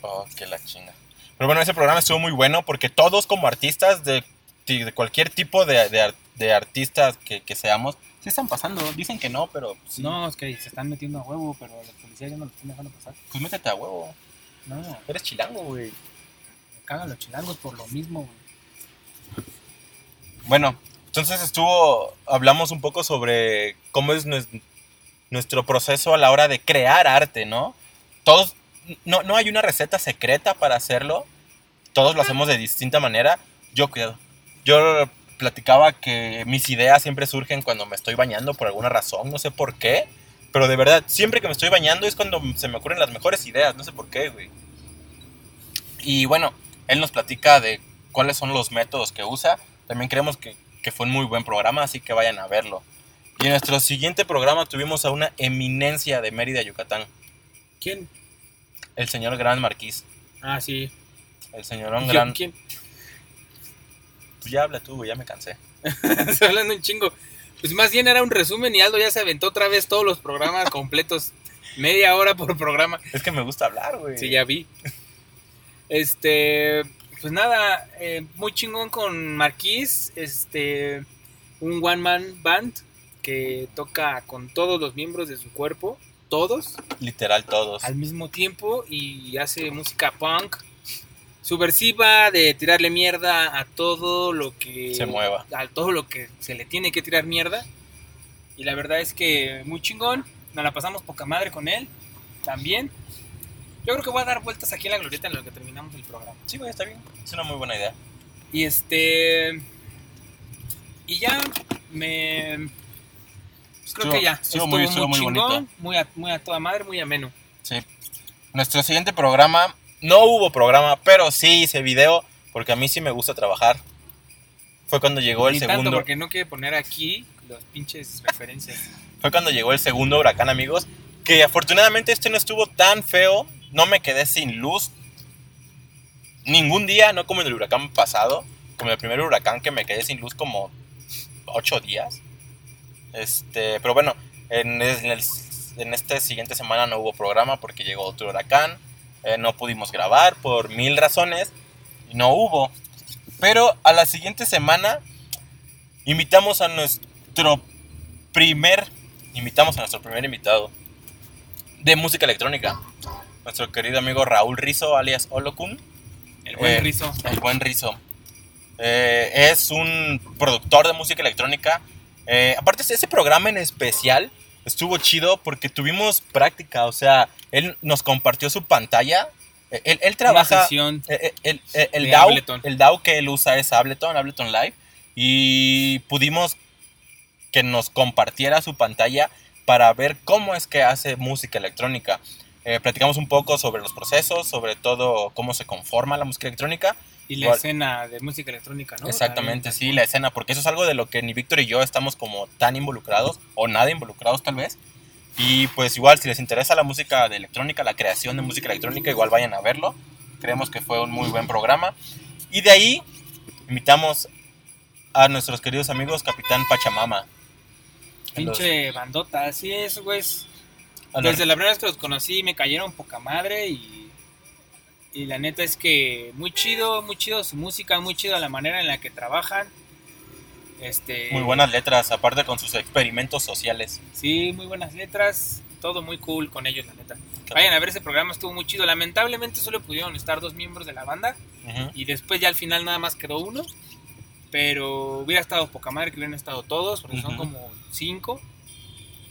Oh, que la chinga. Pero bueno, ese programa estuvo muy bueno porque todos como artistas de, de cualquier tipo de, de de artistas que, que seamos, sí están pasando. Dicen que no, pero sí. No, es que se están metiendo a huevo, pero la policía ya no lo están dejando pasar. Pues métete a huevo. No, me Eres chilango, güey. cagan los chilangos por lo mismo, güey. Bueno, entonces estuvo, hablamos un poco sobre cómo es nues- nuestro proceso a la hora de crear arte, ¿no? Todos, no, no hay una receta secreta para hacerlo, todos lo hacemos de distinta manera. Yo, yo platicaba que mis ideas siempre surgen cuando me estoy bañando por alguna razón, no sé por qué, pero de verdad, siempre que me estoy bañando es cuando se me ocurren las mejores ideas, no sé por qué, güey. Y bueno, él nos platica de cuáles son los métodos que usa. También creemos que, que fue un muy buen programa, así que vayan a verlo. Y en nuestro siguiente programa tuvimos a una eminencia de Mérida, Yucatán, ¿Quién? el señor Gran Marquís. Ah, sí. El ¿Quién? Gran... ¿Quién? Pues ya habla tú, ya me cansé. Estoy hablando un chingo. Pues más bien era un resumen y Aldo ya se aventó otra vez todos los programas completos. Media hora por programa. Es que me gusta hablar, güey. Sí, ya vi. Este, pues nada, eh, muy chingón con Marquís, este, un one man band, que toca con todos los miembros de su cuerpo, todos, Literal todos. al mismo tiempo y hace música punk subversiva de tirarle mierda a todo lo que Se mueva. a todo lo que se le tiene que tirar mierda y la verdad es que muy chingón nos la pasamos poca madre con él también yo creo que voy a dar vueltas aquí en la glorieta en lo que terminamos el programa Sí, güey, está bien. Es una muy buena idea. y este y ya me pues creo Estuvo- que ya estuvo muy- estuvo muy chingón, bonito. muy a, muy a toda madre muy ameno Sí. Nuestro siguiente programa, no hubo programa, pero sí hice video, porque a mí sí me gusta trabajar. Fue cuando llegó el tanto segundo. porque no quiere poner aquí los pinches referencias. Fue cuando llegó el segundo huracán, amigos. Que afortunadamente este no estuvo tan feo. No me quedé sin luz. Ningún día, no como en el huracán pasado. Como el primer huracán que me quedé sin luz como ocho días. Este, pero bueno, en, en esta siguiente semana no hubo programa porque llegó otro huracán. Eh, no pudimos grabar por mil razones. No hubo. Pero a la siguiente semana invitamos a nuestro primer, invitamos a nuestro primer invitado de música electrónica. Nuestro querido amigo Raúl Rizo, alias Olokun. El buen Eh, rizo. El buen Rizo. Eh, es un productor de música electrónica. Eh, aparte, ese programa en especial estuvo chido porque tuvimos práctica. O sea, él nos compartió su pantalla. Eh, Él, él trabaja. El, el- el DAW, Ableton. el DAW que él usa es Ableton, Ableton Live. Y pudimos que nos compartiera su pantalla para ver cómo es que hace música electrónica. Eh, platicamos un poco sobre los procesos, sobre todo cómo se conforma la música electrónica. Y la igual- escena de música electrónica, ¿no? Exactamente, sí, la escena, porque eso es algo de lo que ni Víctor y yo estamos como tan involucrados, o nada involucrados tal vez. Y pues igual, si les interesa la música de electrónica, la creación de música electrónica, igual vayan a verlo. Creemos que fue un muy buen programa. Y de ahí invitamos a nuestros queridos amigos Capitán Pachamama. Los- Pinche bandota, así es, güey. Desde la primera vez que los conocí me cayeron poca madre y, y la neta es que muy chido, muy chido su música, muy chido la manera en la que trabajan. Este, muy buenas letras, aparte con sus experimentos sociales. Sí, muy buenas letras, todo muy cool con ellos, la neta. Vayan a ver ese programa, estuvo muy chido. Lamentablemente solo pudieron estar dos miembros de la banda y después ya al final nada más quedó uno. Pero hubiera estado poca madre que hubieran estado todos, porque son como cinco.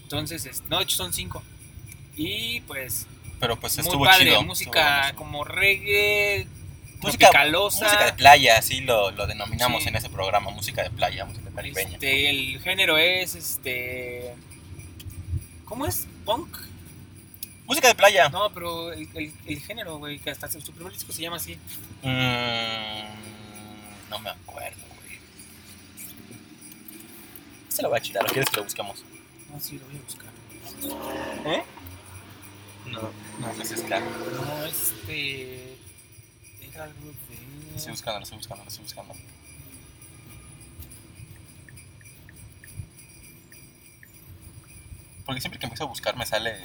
Entonces, es- no, de hecho son cinco. Y pues, Pero pues muy estuvo padre, chido. música estuvo como reggae, Música- tropicalosa. Música de playa, así lo, lo denominamos Sí. en ese programa, música de playa, música caribeña. Este, el género es este. ¿Cómo es? ¿Punk? Música de playa. No, pero el, el- el género, güey, que hasta su primer disco se llama así. Mm, no me acuerdo, güey. Se lo voy a chitar, ¿o quieres que lo busquemos? No, sí, lo voy a buscar. ¿Eh? No, no, no es ska. No, este. Era algo de. Estoy buscando, lo estoy buscando, lo estoy buscando. Porque siempre que empiezo a buscar me sale.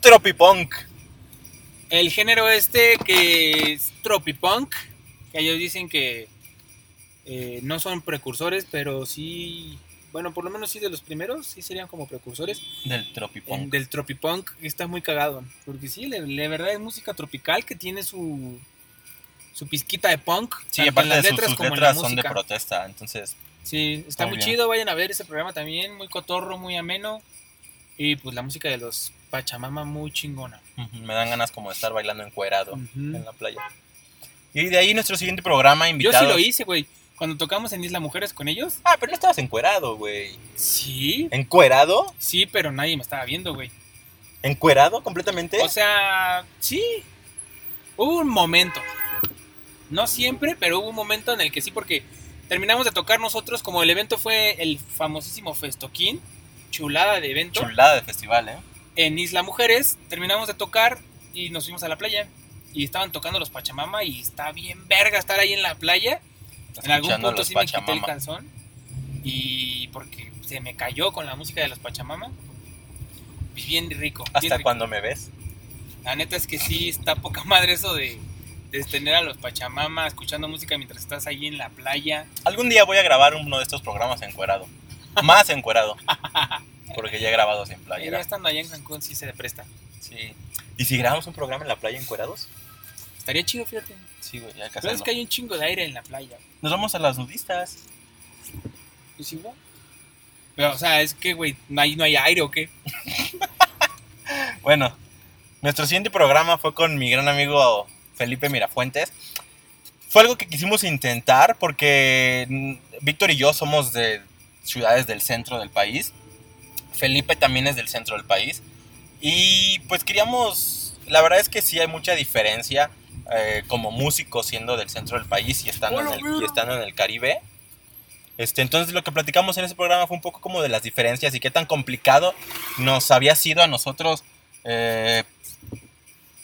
Tropipunk. El género este que es tropipunk, que ellos dicen que eh, no son precursores, pero sí, bueno, por lo menos sí de los primeros, sí serían como precursores. Del Tropipunk. del tropipunk está muy cagado, porque sí, de verdad es música tropical que tiene su su pizquita de punk, Sí, aparte las de letras sus como en la letras son de protesta, entonces Sí, está Muy muy chido, vayan a ver ese programa también, muy cotorro, muy ameno. Y pues la música de los Pachamama muy chingona. ujú, me dan ganas como de estar bailando encuerado Ujú. en la playa. Y de ahí nuestro siguiente programa Yo invitado. sí lo hice, güey. Cuando tocamos en Isla Mujeres con ellos. Ah, pero no estabas encuerado, güey. Sí, ¿Encuerado? sí, pero nadie me estaba viendo, güey. ¿Encuerado completamente? O sea, sí. Hubo un momento. No siempre, pero hubo un momento en el que sí, porque terminamos de tocar nosotros, como el evento fue el famosísimo Festoquín, chulada de evento, Chulada de festival, ¿eh? en Isla Mujeres, terminamos de tocar y nos fuimos a la playa. Y estaban tocando los Pachamama y está bien verga estar ahí en la playa. En algún punto sí me quité el calzón. Y porque se me cayó con la música de los Pachamama. Y Bien rico. bien Hasta rico. cuando me ves. La neta es que sí está poca madre eso de, de tener a los Pachamama escuchando música mientras estás ahí en la playa. Algún día voy a grabar uno de estos programas encuerado. Más encuerado. Porque ya he grabado sin Y ya estando allá en Cancún sí se presta. Sí. ¿Y si grabamos un programa en la playa encuerados? Estaría chido, fíjate. Sí, güey, ya Pero es que hay un chingo de aire en la playa. Nos vamos a las nudistas. Pues igual. Pero, o sea, es que, güey, no hay, no hay aire o qué. Bueno, nuestro siguiente programa fue con mi gran amigo Felipe Mirafuentes. Fue algo que quisimos intentar porque Víctor y yo somos de ciudades del centro del país. Felipe también es del centro del país. Y pues queríamos, la verdad es que sí hay mucha diferencia eh, como músicos siendo del centro del país y estando, en el, y estando en el Caribe. Este, entonces lo que platicamos en ese programa fue un poco como de las diferencias y qué tan complicado nos había sido a nosotros eh,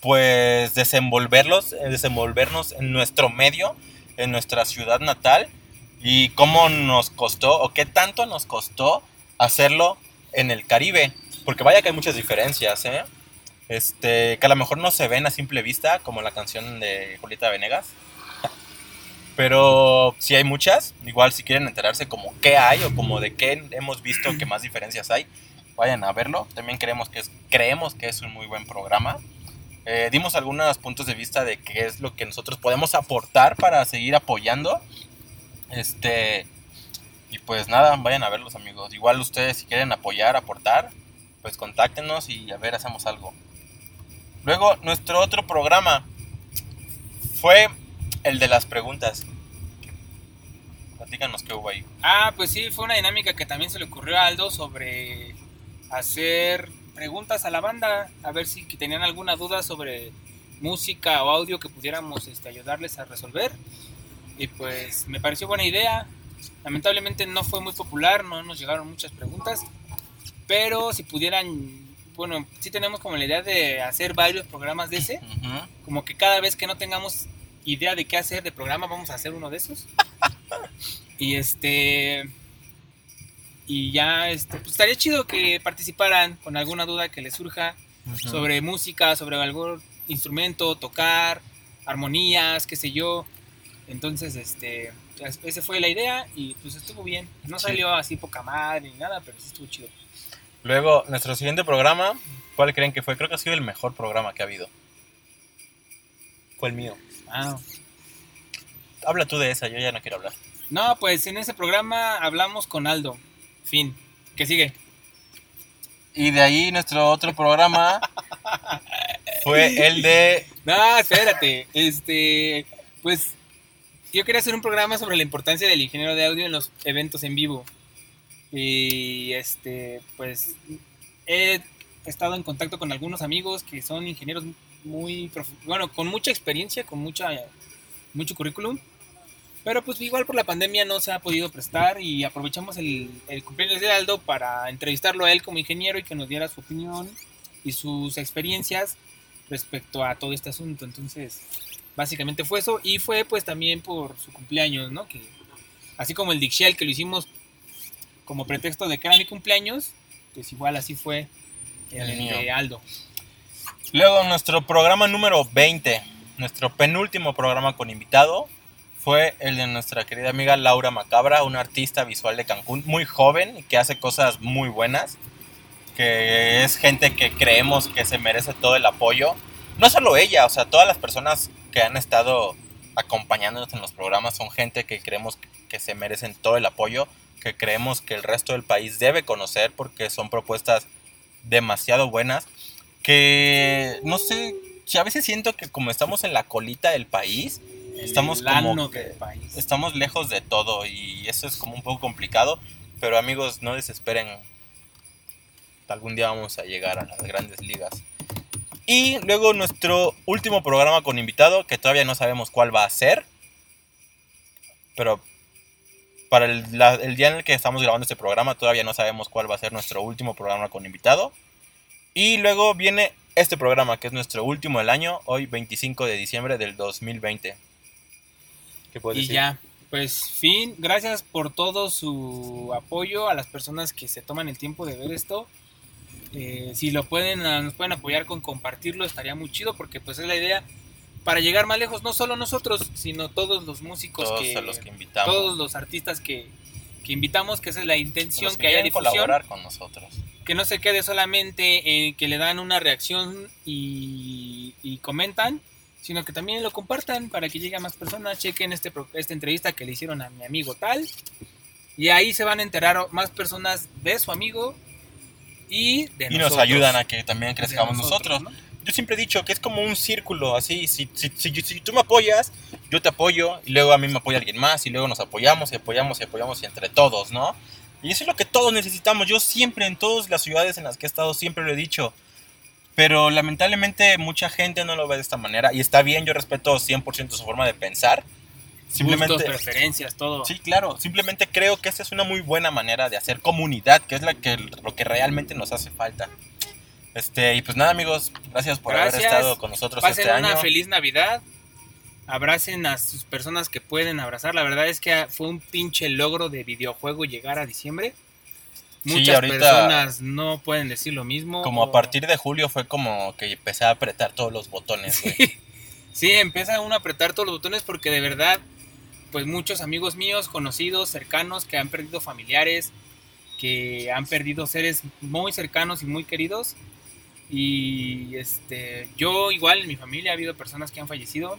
pues desenvolverlos, eh, desenvolvernos en nuestro medio, en nuestra ciudad natal y cómo nos costó o qué tanto nos costó hacerlo en el Caribe, porque vaya que hay muchas diferencias, ¿eh? Este, que a lo mejor no se ven a simple vista, como la canción de Julieta Venegas. Pero sí hay muchas. Igual si quieren enterarse como qué hay o como de qué hemos visto que más diferencias hay, vayan a verlo. También creemos que es, creemos que es un muy buen programa. Eh, dimos algunos puntos de vista de qué es lo que nosotros podemos aportar para seguir apoyando. Este. Y pues nada, vayan a verlos amigos. Igual ustedes si quieren apoyar, aportar, pues contáctenos y a ver, hacemos algo. Luego, nuestro otro programa fue el de las preguntas. Platícanos qué hubo ahí. Ah, pues sí, fue una dinámica que también se le ocurrió a Aldo sobre hacer preguntas a la banda, a ver si tenían alguna duda sobre música o audio que pudiéramos este, ayudarles a resolver. Y pues me pareció buena idea. Lamentablemente no fue muy popular, no nos llegaron muchas preguntas. Pero si pudieran, bueno, sí tenemos como la idea de hacer varios programas de ese. Como que cada vez que no tengamos idea de qué hacer de programa, vamos a hacer uno de esos. y este. Y ya, este, pues estaría chido que participaran con alguna duda que les surja sobre música, sobre algún instrumento, tocar, armonías, qué sé yo. Entonces, este, pues, esa fue la idea y pues estuvo bien. No Sí. salió así poca madre ni nada, pero sí estuvo chido. Luego, nuestro siguiente programa, ¿cuál creen que fue? Creo que ha sido el mejor programa que ha habido. Fue el mío. Ah. Habla tú de esa, yo ya no quiero hablar. No, pues en ese programa hablamos con Aldo. Fin. ¿Qué sigue? Y de ahí nuestro otro programa fue el de... No, espérate. Este, pues yo quería hacer un programa sobre la importancia del ingeniero de audio en los eventos en vivo. Y este, pues he estado en contacto con algunos amigos que son ingenieros muy, bueno, con mucha experiencia, con mucha, mucho currículum. Pero pues igual por la pandemia no se ha podido prestar y aprovechamos el, el cumpleaños de Aldo para entrevistarlo a él como ingeniero y que nos diera su opinión y sus experiencias respecto a todo este asunto. Entonces, básicamente fue eso. Y fue pues también por su cumpleaños, ¿no? Que así como el Dixial que lo hicimos como pretexto de que era mi cumpleaños, pues igual así fue el, El mío. de Aldo. Luego nuestro programa número 20, nuestro penúltimo programa con invitado, fue el de nuestra querida amiga Laura Macabra, una artista visual de Cancún, muy joven y que hace cosas muy buenas, que es gente que creemos que se merece todo el apoyo. No solo ella, o sea, todas las personas que han estado acompañándonos en los programas son gente que creemos que se merecen todo el apoyo, que creemos que el resto del país debe conocer porque son propuestas demasiado buenas que no sé, si a veces siento que como estamos en la colita del país, Estamos el como ano que- del país. estamos lejos de todo y eso es como un poco complicado, pero amigos, no desesperen. Algún día vamos a llegar a las grandes ligas. Y luego nuestro último programa con invitado, que todavía no sabemos cuál va a ser, pero para el, la- el día en el que estamos grabando este programa todavía no sabemos cuál va a ser nuestro último programa con invitado. Y luego viene este programa, que es nuestro último del año, hoy 25 de diciembre del 2020. ¿Qué puedes Y decir? ya, pues fin, gracias por todo su apoyo a las personas que se toman el tiempo de ver esto. Eh, si lo pueden, nos pueden apoyar con compartirlo, estaría muy chido porque pues es la idea para llegar más lejos, no solo nosotros, sino todos los músicos Todos que, los que invitamos. todos los artistas que, que invitamos, que esa es la intención que, que haya difusión, colaborar con nosotros. que no se quede solamente en que le dan una reacción y, y comentan, sino que también lo compartan para que llegue a más personas, chequen este, esta entrevista que le hicieron a mi amigo tal, y ahí se van a enterar más personas de su amigo y de Y nos nosotros. ayudan a que también De crezcamos nosotros. ¿no? Yo siempre he dicho que es como un círculo, así, si, si, si, si tú me apoyas, yo te apoyo, y luego a mí me apoya alguien más, y luego nos apoyamos, y apoyamos, y apoyamos, y entre todos, ¿no? Y eso es lo que todos necesitamos. Yo siempre, en todas las ciudades en las que he estado, siempre lo he dicho. Pero lamentablemente mucha gente no lo ve de esta manera, y está bien, yo respeto 100% su forma de pensar. Simplemente... Gustos, preferencias, todo. Sí, claro. Simplemente creo que esta es una muy buena manera de hacer comunidad, que es la que, lo que realmente nos hace falta. Este, y pues nada, amigos, gracias por haber estado con nosotros Pasen este una año. feliz Navidad. Abracen a sus personas que pueden abrazar. La verdad es que fue un pinche logro de videojuego llegar a diciembre. Sí, Muchas ahorita- personas no pueden decir lo mismo. Como a partir de julio fue como que empecé a apretar todos los botones, güey. Sí, empieza uno a apretar todos los botones porque de verdad, pues muchos amigos míos, conocidos, cercanos, que han perdido familiares, que han perdido seres muy cercanos y muy queridos. Y este, yo igual en mi familia ha habido personas que han fallecido.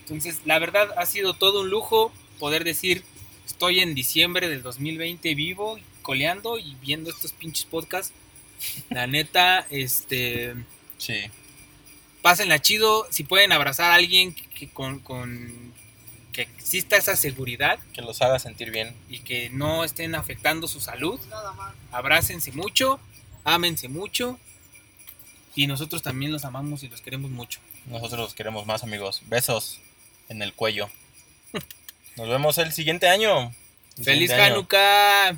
Entonces, la verdad ha sido todo un lujo poder decir, estoy en diciembre del 2020 vivo, coleando y viendo estos pinches podcasts. La neta, este Sí. pásenla chido. Si pueden abrazar a alguien que con, con- que exista esa seguridad Que los haga sentir bien. y que no estén afectando su salud, abrácense mucho, ámense mucho. Y nosotros también los amamos y los queremos mucho. Nosotros los queremos más, amigos. Besos en el cuello. Nos vemos el siguiente año. El ¡Feliz siguiente año. Hanukkah!